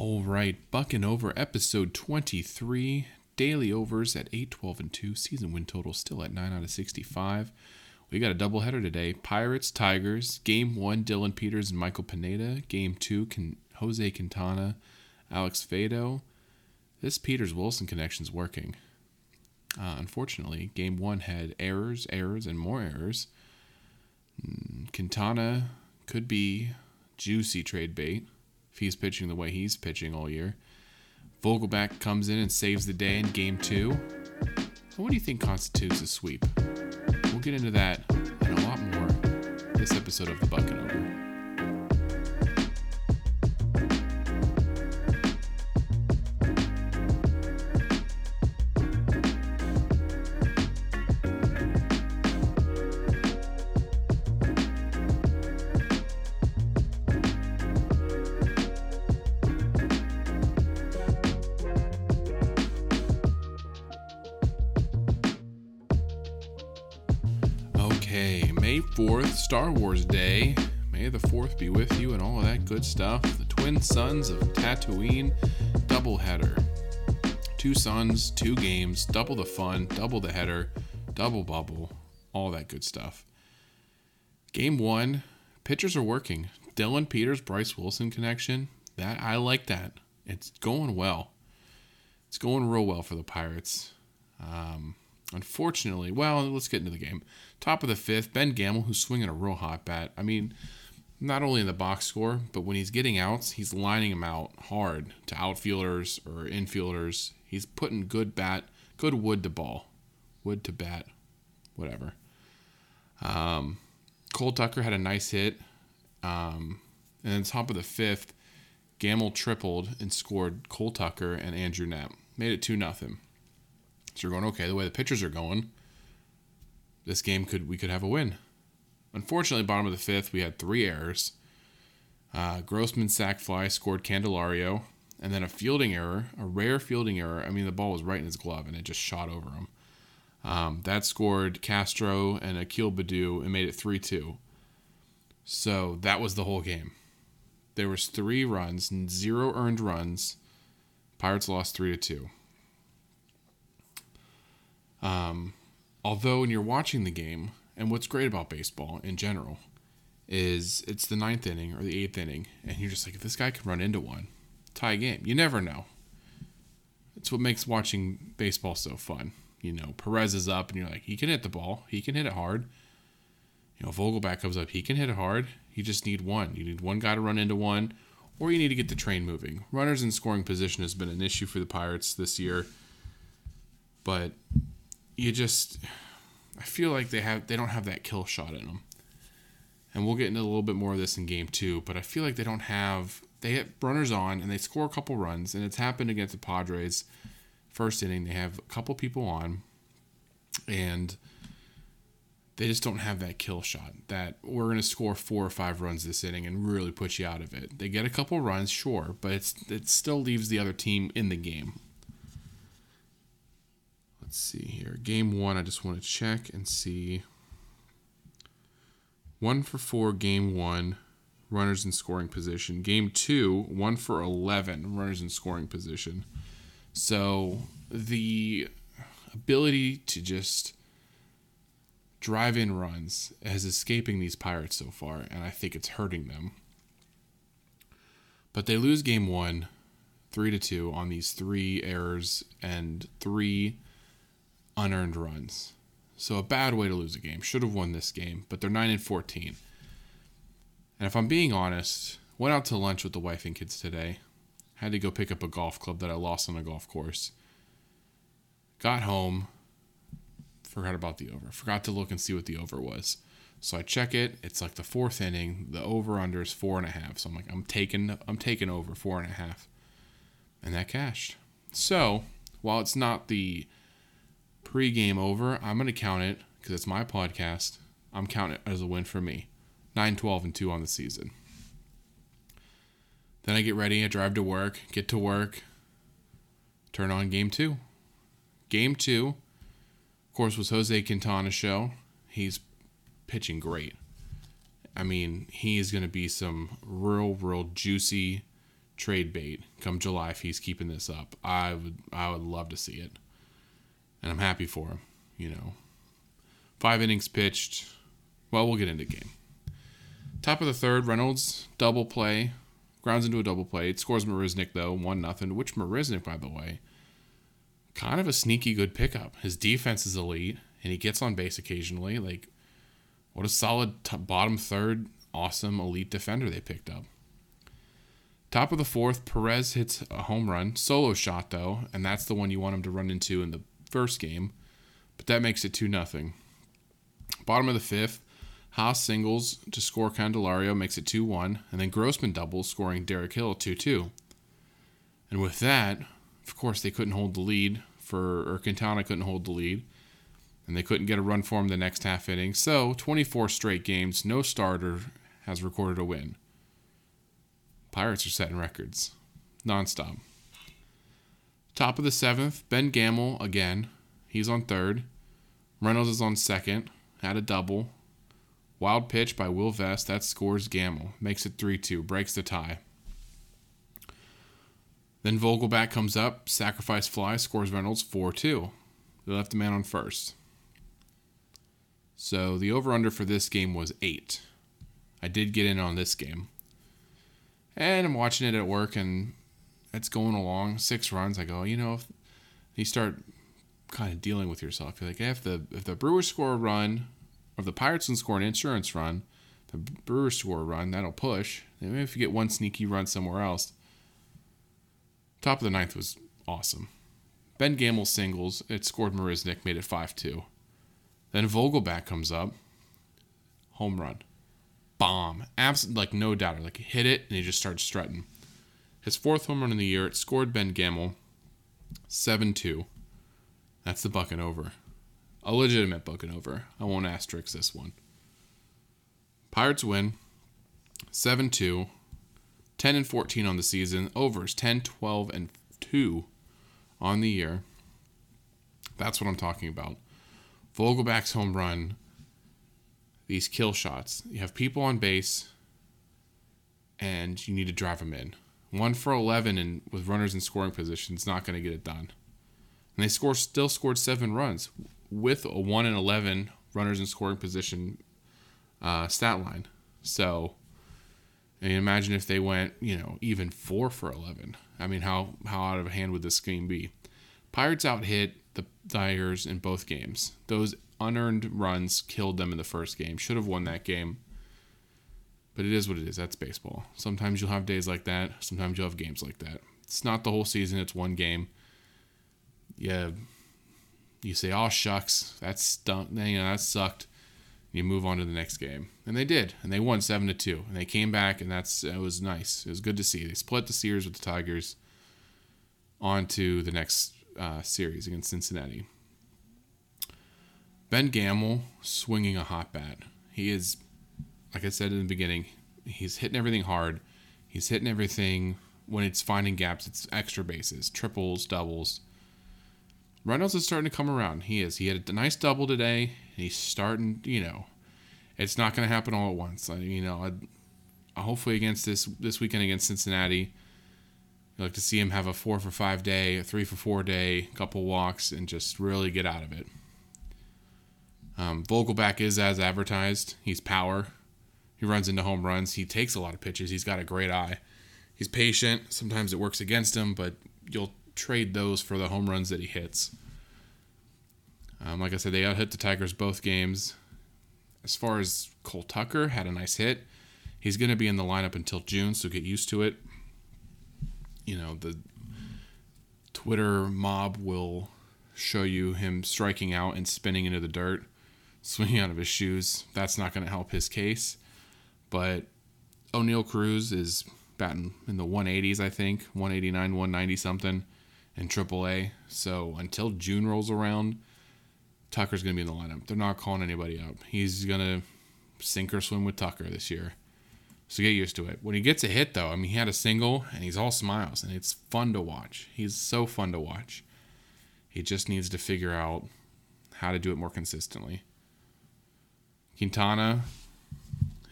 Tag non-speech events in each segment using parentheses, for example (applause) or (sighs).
All right, bucking over episode 23. Daily overs at 8, 12, and 2. Season win total still at 9 out of 65. We got a doubleheader today Pirates, Tigers. Game 1, Dylan Peters and Michael Pineda. Game 2, Can- Jose Quintana, Alex Faedo. This Peters Wilson connection's working. Uh, unfortunately, game 1 had errors, errors, and more errors. Mm, Quintana could be juicy trade bait if he's pitching the way he's pitching all year. Vogelbach comes in and saves the day in game two. What do you think constitutes a sweep? We'll get into that and a lot more this episode of the Bucking Over. Star Wars Day. May the 4th be with you and all of that good stuff. The Twin Sons of Tatooine doubleheader. Two sons, two games, double the fun, double the header, double bubble, all that good stuff. Game one, pitchers are working. Dylan Peters, Bryce Wilson connection. That I like that. It's going well. It's going real well for the Pirates. Um, unfortunately, well, let's get into the game. Top of the fifth, Ben Gamel, who's swinging a real hot bat. I mean, not only in the box score, but when he's getting outs, he's lining them out hard to outfielders or infielders. He's putting good bat, good wood to ball, wood to bat, whatever. Um, Cole Tucker had a nice hit. Um, and then top of the fifth, Gamble tripled and scored Cole Tucker and Andrew Knapp. Made it 2 nothing. So you're going, okay, the way the pitchers are going, this game could we could have a win. Unfortunately, bottom of the fifth, we had three errors. Uh, Grossman sac fly scored Candelario, and then a fielding error, a rare fielding error. I mean, the ball was right in his glove, and it just shot over him. Um, that scored Castro and Akil Baddoo and made it 3 2. So that was the whole game. There was three runs, zero earned runs. Pirates lost 3 to 2. Um, although when you're watching the game, and what's great about baseball in general is it's the ninth inning or the eighth inning, and you're just like, if this guy can run into one, tie game. You never know. It's what makes watching baseball so fun. You know, Perez is up, and you're like, he can hit the ball. He can hit it hard. You know, Vogelbach comes up. He can hit it hard. You just need one. You need one guy to run into one, or you need to get the train moving. Runners in scoring position has been an issue for the Pirates this year, but you just I feel like they have they don't have that kill shot in them. And we'll get into a little bit more of this in game 2, but I feel like they don't have they hit runners on and they score a couple runs and it's happened against the Padres first inning they have a couple people on and they just don't have that kill shot that we're going to score four or five runs this inning and really put you out of it. They get a couple runs, sure, but it's it still leaves the other team in the game. Let's see here. Game one, I just want to check and see. One for four, game one, runners in scoring position. Game two, one for 11, runners in scoring position. So the ability to just drive in runs is escaping these Pirates so far, and I think it's hurting them. But they lose game one, three to two, on these three errors and three unearned runs. So a bad way to lose a game. Should have won this game, but they're 9 and 14. And if I'm being honest, went out to lunch with the wife and kids today. Had to go pick up a golf club that I lost on a golf course. Got home, forgot about the over. Forgot to look and see what the over was. So I check it. It's like the fourth inning. The over under is four and a half. So I'm like, I'm taking I'm taking over four and a half. And that cashed. So while it's not the pre-game over, I'm gonna count it because it's my podcast. I'm counting it as a win for me. 9, 12, and 2 on the season. Then I get ready, I drive to work, get to work, turn on game two. Game two, of course, was Jose Quintana's show. He's pitching great. I mean, he is going to be some real, real juicy trade bait come July if he's keeping this up. I would I would love to see it. And I'm happy for him, you know. Five innings pitched. Well, we'll get into the game. Top of the third, Reynolds double play, grounds into a double play. It scores Marisnick though, one nothing. Which Marisnick, by the way, kind of a sneaky good pickup. His defense is elite, and he gets on base occasionally. Like, what a solid t- bottom third, awesome elite defender they picked up. Top of the fourth, Perez hits a home run, solo shot though, and that's the one you want him to run into in the first game, but that makes it 2 nothing. Bottom of the fifth, Haase singles to score Candelario makes it 2 1, and then Grossman doubles, scoring Derek Hill 2 2. And with that, of course, they couldn't hold the lead for, or Quintana couldn't hold the lead, and they couldn't get a run for him the next half inning. So, 24 straight games, no starter has recorded a win. Pirates are setting records nonstop. Top of the seventh, Ben Gamel again. He's on third. Reynolds is on second. Had a double. Wild pitch by Will Vest. That scores Gamel. Makes it 3 2. Breaks the tie. Then Vogelbach comes up. Sacrifice fly. Scores Reynolds 4 2. They left the man on first. So the over under for this game was 8. I did get in on this game. And I'm watching it at work and it's going along. Six runs. I go, you know, if you start kind of dealing with yourself, you're like, hey, if the if the Brewers score a run, or the Pirates can score an insurance run, the Brewers score a run, that'll push. And Maybe if you get one sneaky run somewhere else. Top of the ninth was awesome. Ben Gamel singles. It scored Marisnick, made it 5 2. Then Vogelbach comes up. Home run bomb. Abs- like no doubt. Like hit it and he just starts strutting. His fourth home run in the year, it scored Ben Gamel 7 2. That's the bucket over. A legitimate bucket over. I won't asterisk this one. Pirates win 7 2. 10 and 14 on the season. Overs 10, 12, and 2 on the year. That's what I'm talking about. Vogelbach's home run these kill shots. You have people on base, and you need to drive them in. One for 11 and with runners in scoring position is not going to get it done. And they score still scored seven runs with a 1 and 11 runners in scoring position uh, stat line. So, I mean, imagine if they went, you know, even 4 for 11. I mean, how, how out of hand would this game be? Pirates out hit the Tigers in both games. Those unearned runs killed them in the first game. Should have won that game. But it is what it is. That's baseball. Sometimes you'll have days like that. Sometimes you'll have games like that. It's not the whole season. It's one game. Yeah, you say, "Oh shucks, that's stunk. You know, that sucked." You move on to the next game, and they did, and they won seven to two, and they came back, and that's it was nice. It was good to see. They split the series with the Tigers. On to the next uh, series against Cincinnati. Ben Gamel swinging a hot bat. He is, like I said in the beginning, he's hitting everything hard. He's hitting everything when it's finding gaps. It's extra bases, triples, doubles. Reynolds is starting to come around. He is. He had a nice double today, he's starting. You know, it's not going to happen all at once. You know, I'd, hopefully against this this weekend against Cincinnati, you like to see him have a four for five day, a three for four day, couple walks, and just really get out of it. Um, Vogelbach is as advertised. He's power. He runs into home runs. He takes a lot of pitches. He's got a great eye. He's patient. Sometimes it works against him, but you'll trade those for the home runs that he hits. Um, like I said, they out hit the Tigers both games. As far as Cole Tucker, had a nice hit. He's going to be in the lineup until June, so get used to it. You know, the Twitter mob will show you him striking out and spinning into the dirt swinging out of his shoes. That's not going to help his case. But Oneil Cruz is batting in the 180s, I think, 189, 190 something in AAA. So until June rolls around, Tucker's going to be in the lineup. They're not calling anybody up. He's going to sink or swim with Tucker this year. So get used to it. When he gets a hit, though, I mean, he had a single and he's all smiles and it's fun to watch. He's so fun to watch. He just needs to figure out how to do it more consistently. Quintana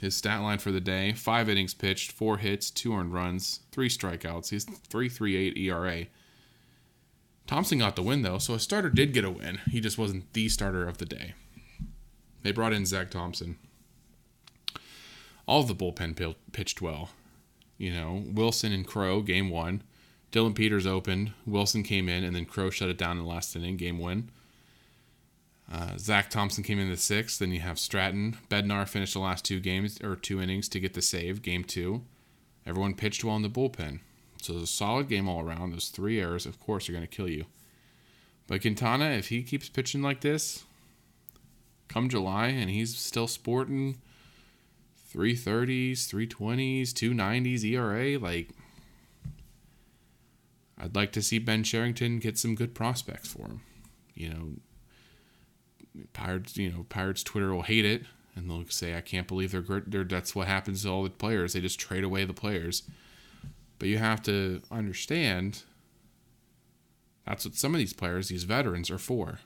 His stat line for the day: five innings pitched, four hits, two earned runs, three strikeouts. He's 3.38 ERA. Thompson got the win though, so a starter did get a win. He just wasn't the starter of the day. They brought in Zach Thompson. All the bullpen pitched well. You know, Wilson and Crowe game one. Dylan Peters opened. Wilson came in, and then Crowe shut it down in the last inning, game win. Uh, Zach Thompson came in the sixth. Then you have Stratton. Bednar finished the last two games or two innings to get the save, game two. Everyone pitched well in the bullpen. So it was a solid game all around. Those three errors, of course, are going to kill you. But Quintana, if he keeps pitching like this, come July, and he's still sporting 330s, 320s, 290s ERA, like I'd like to see Ben Cherington get some good prospects for him. You know, Pirates, you know, Pirates Twitter will hate it and they'll say, "I can't believe they're, they're that's what happens to all the players. They just trade away the players." But you have to understand that's what some of these players, these veterans, are for.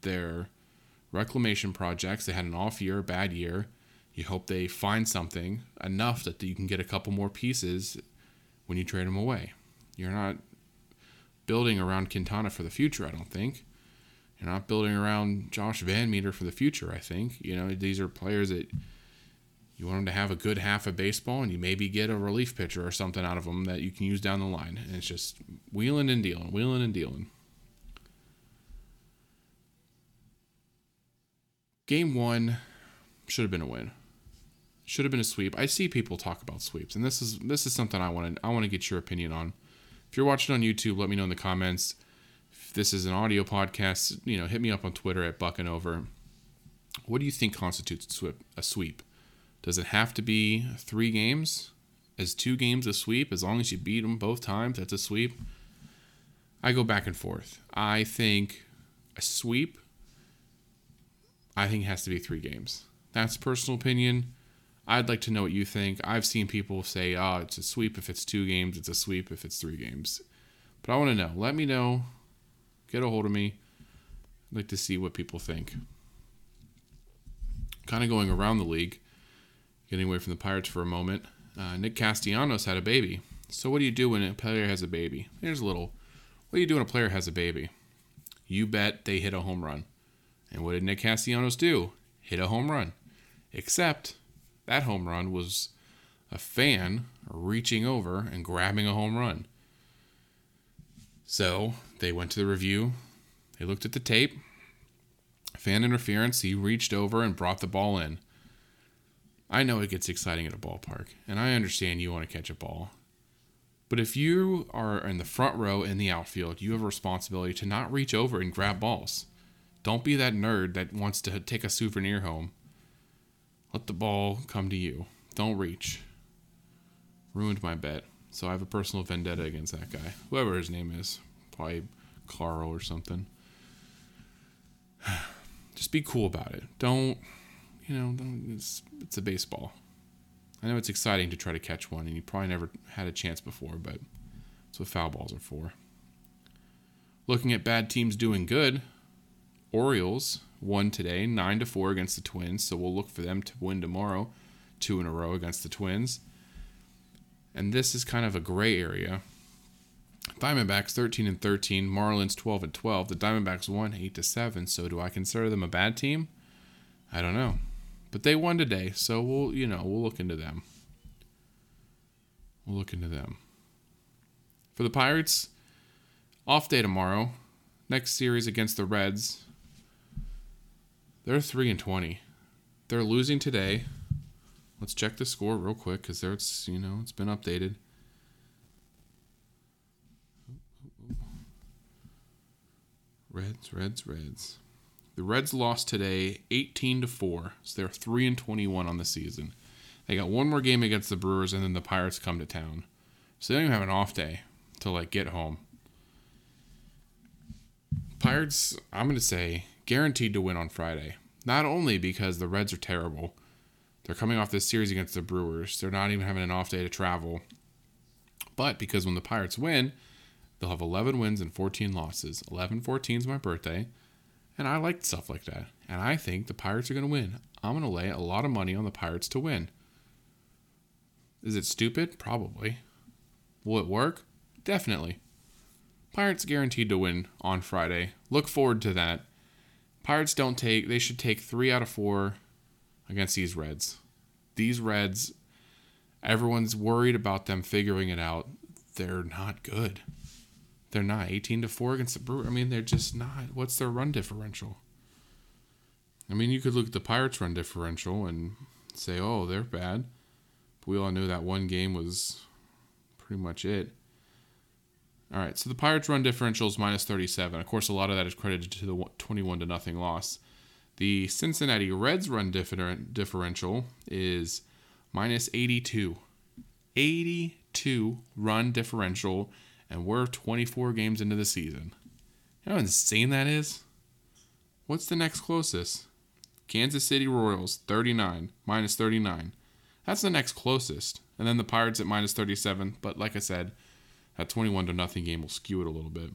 They're reclamation projects. They had an off year, a bad year. You hope they find something enough that you can get a couple more pieces when you trade them away. You're not building around Quintana for the future, I don't think. You're not building around Josh VanMeter for the future, I think. You know, these are players that you want them to have a good half of baseball and you maybe get a relief pitcher or something out of them that you can use down the line. And it's just wheeling and dealing, wheeling and dealing. Game one should have been a win. Should have been a sweep. I see people talk about sweeps, and this is this is something I want to I want to get your opinion on. If you're watching on YouTube, let me know in the comments. If this is an audio podcast, you know, hit me up on Twitter at Buck and Over. What do you think constitutes a sweep? Does it have to be three games? Is two games a sweep? As long as you beat them both times, that's a sweep. I go back and forth. I think a sweep, I think has to be three games. That's personal opinion. I'd like to know what you think. I've seen people say, oh, it's a sweep if it's two games, it's a sweep if it's three games. But I want to know. Let me know. Get a hold of me. I'd like to see what people think. Kind of going around the league getting away from the Pirates for a moment, uh, Nick Castellanos had a baby. So what do you do when a player has a baby? Here's a little. What do you do when a player has a baby? You bet they hit a home run. And what did Nick Castellanos do? Hit a home run. Except that home run was a fan reaching over and grabbing a home run. So they went to the review. They looked at the tape. Fan interference. He reached over and brought the ball in. I know it gets exciting at a ballpark, and I understand you want to catch a ball. But if you are in the front row in the outfield, you have a responsibility to not reach over and grab balls. Don't be that nerd that wants to take a souvenir home. Let the ball come to you. Don't reach. Ruined my bet. So I have a personal vendetta against that guy. Whoever his name is. Probably Carl or something. (sighs) Just be cool about it. Don't you know, it's, it's a baseball. I know it's exciting to try to catch one, and you probably never had a chance before, but that's what foul balls are for. Looking at bad teams doing good, Orioles won today, nine to four against the Twins, so we'll look for them to win tomorrow, two in a row against the Twins. And this is kind of a gray area. Diamondbacks 13 and 13, Marlins 12 and 12. The Diamondbacks won 8 to 7, so do I consider them a bad team? I don't know. But they won today, so we'll you know we'll look into them. We'll look into them. For the Pirates, off day tomorrow. Next series against the Reds. They're three and twenty. They're losing today. Let's check the score real quick because there's you know it's been updated. Reds, Reds, Reds. The Reds lost today 18 to 4. So they're 3 and 21 on the season. They got one more game against the Brewers and then the Pirates come to town. So they don't even have an off day to like get home. Pirates, I'm going to say guaranteed to win on Friday. Not only because the Reds are terrible. They're coming off this series against the Brewers. They're not even having an off day to travel. But because when the Pirates win, they'll have 11 wins and 14 losses. 11 14 is my birthday. And I like stuff like that. And I think the Pirates are going to win. I'm going to lay a lot of money on the Pirates to win. Is it stupid? Probably. Will it work? Definitely. Pirates guaranteed to win on Friday. Look forward to that. Pirates don't take, they should take three out of four against these Reds. These Reds, everyone's worried about them figuring it out. They're not good. They're not 18 to 4 against the Brewers. I mean, they're just not. What's their run differential? I mean, you could look at the Pirates' run differential and say, oh, they're bad. But we all knew that one game was pretty much it. All right, so the Pirates' run differential is minus 37. Of course, a lot of that is credited to the 21 to nothing loss. The Cincinnati Reds' run differential is minus 82. 82 run differential, and we're 24 games into the season. You know how insane that is? What's the next closest? Kansas City Royals, 39, minus 39. That's the next closest. And then the Pirates at minus 37. But like I said, that 21 to nothing game will skew it a little bit.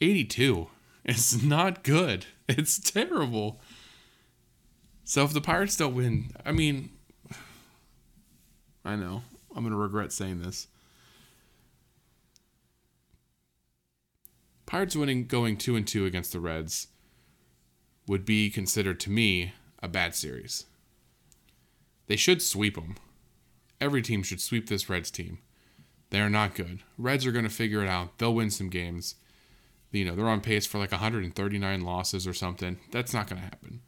82. It's not good. (laughs) It's terrible. So if the Pirates don't win, I mean, (sighs) I know. I'm going to regret saying this. Pirates winning going 2 and 2 against the Reds would be considered to me a bad series. They should sweep them. Every team should sweep this Reds team. They're not good. Reds are going to figure it out. They'll win some games. You know, they're on pace for like 139 losses or something. That's not going to happen.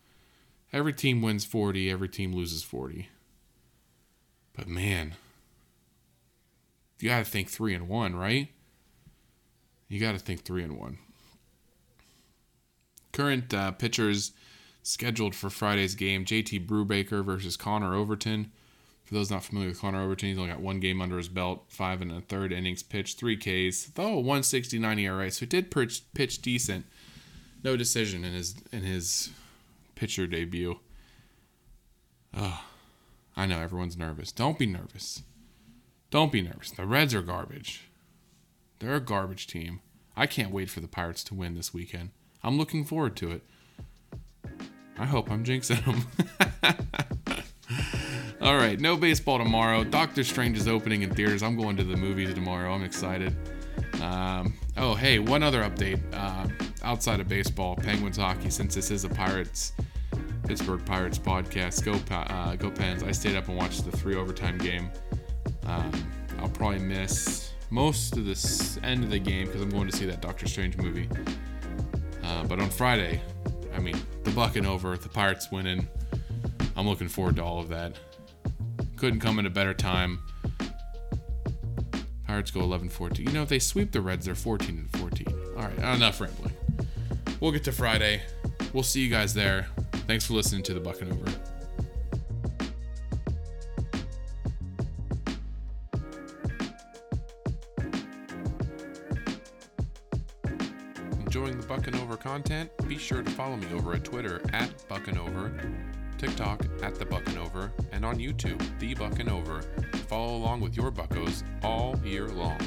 Every team wins 40, every team loses 40. But man, you got to think 3 and 1, right? You got to think 3 and 1. Current uh, pitchers scheduled for Friday's game JT Brubaker versus Connor Overton. For those not familiar with Connor Overton, he's only got one game under his belt, five and a third innings pitched, three Ks, though 169 ERA, so he did pitch, pitch decent. No decision in his in his pitcher debut. Oh, I know everyone's nervous. Don't be nervous. Don't be nervous. The Reds are garbage. They're a garbage team. I can't wait for the Pirates to win this weekend. I'm looking forward to it. I hope I'm jinxing them. (laughs) All right, no baseball tomorrow. Doctor Strange is opening in theaters. I'm going to the movies tomorrow. I'm excited. Um, oh, hey, one other update uh, outside of baseball, Penguins hockey. Since this is a Pirates, Pittsburgh Pirates podcast, go uh, go Pens. I stayed up and watched the three overtime game. Um, I'll probably miss most of this end of the game because I'm going to see that Doctor Strange movie. Uh, but on Friday, I mean, the bucking over, the Pirates winning. I'm looking forward to all of that. Couldn't come at a better time. Pirates go 11 14. You know, if they sweep the Reds, they're 14 and 14. All right, enough rambling. We'll get to Friday. We'll see you guys there. Thanks for listening to the Bucking Over. Enjoying the Bucking Over content? Be sure to follow me over at Twitter at Bucking Over TikTok at The Buckin' Over, and on YouTube, The Buckin' Over. Follow along with your buckos all year long.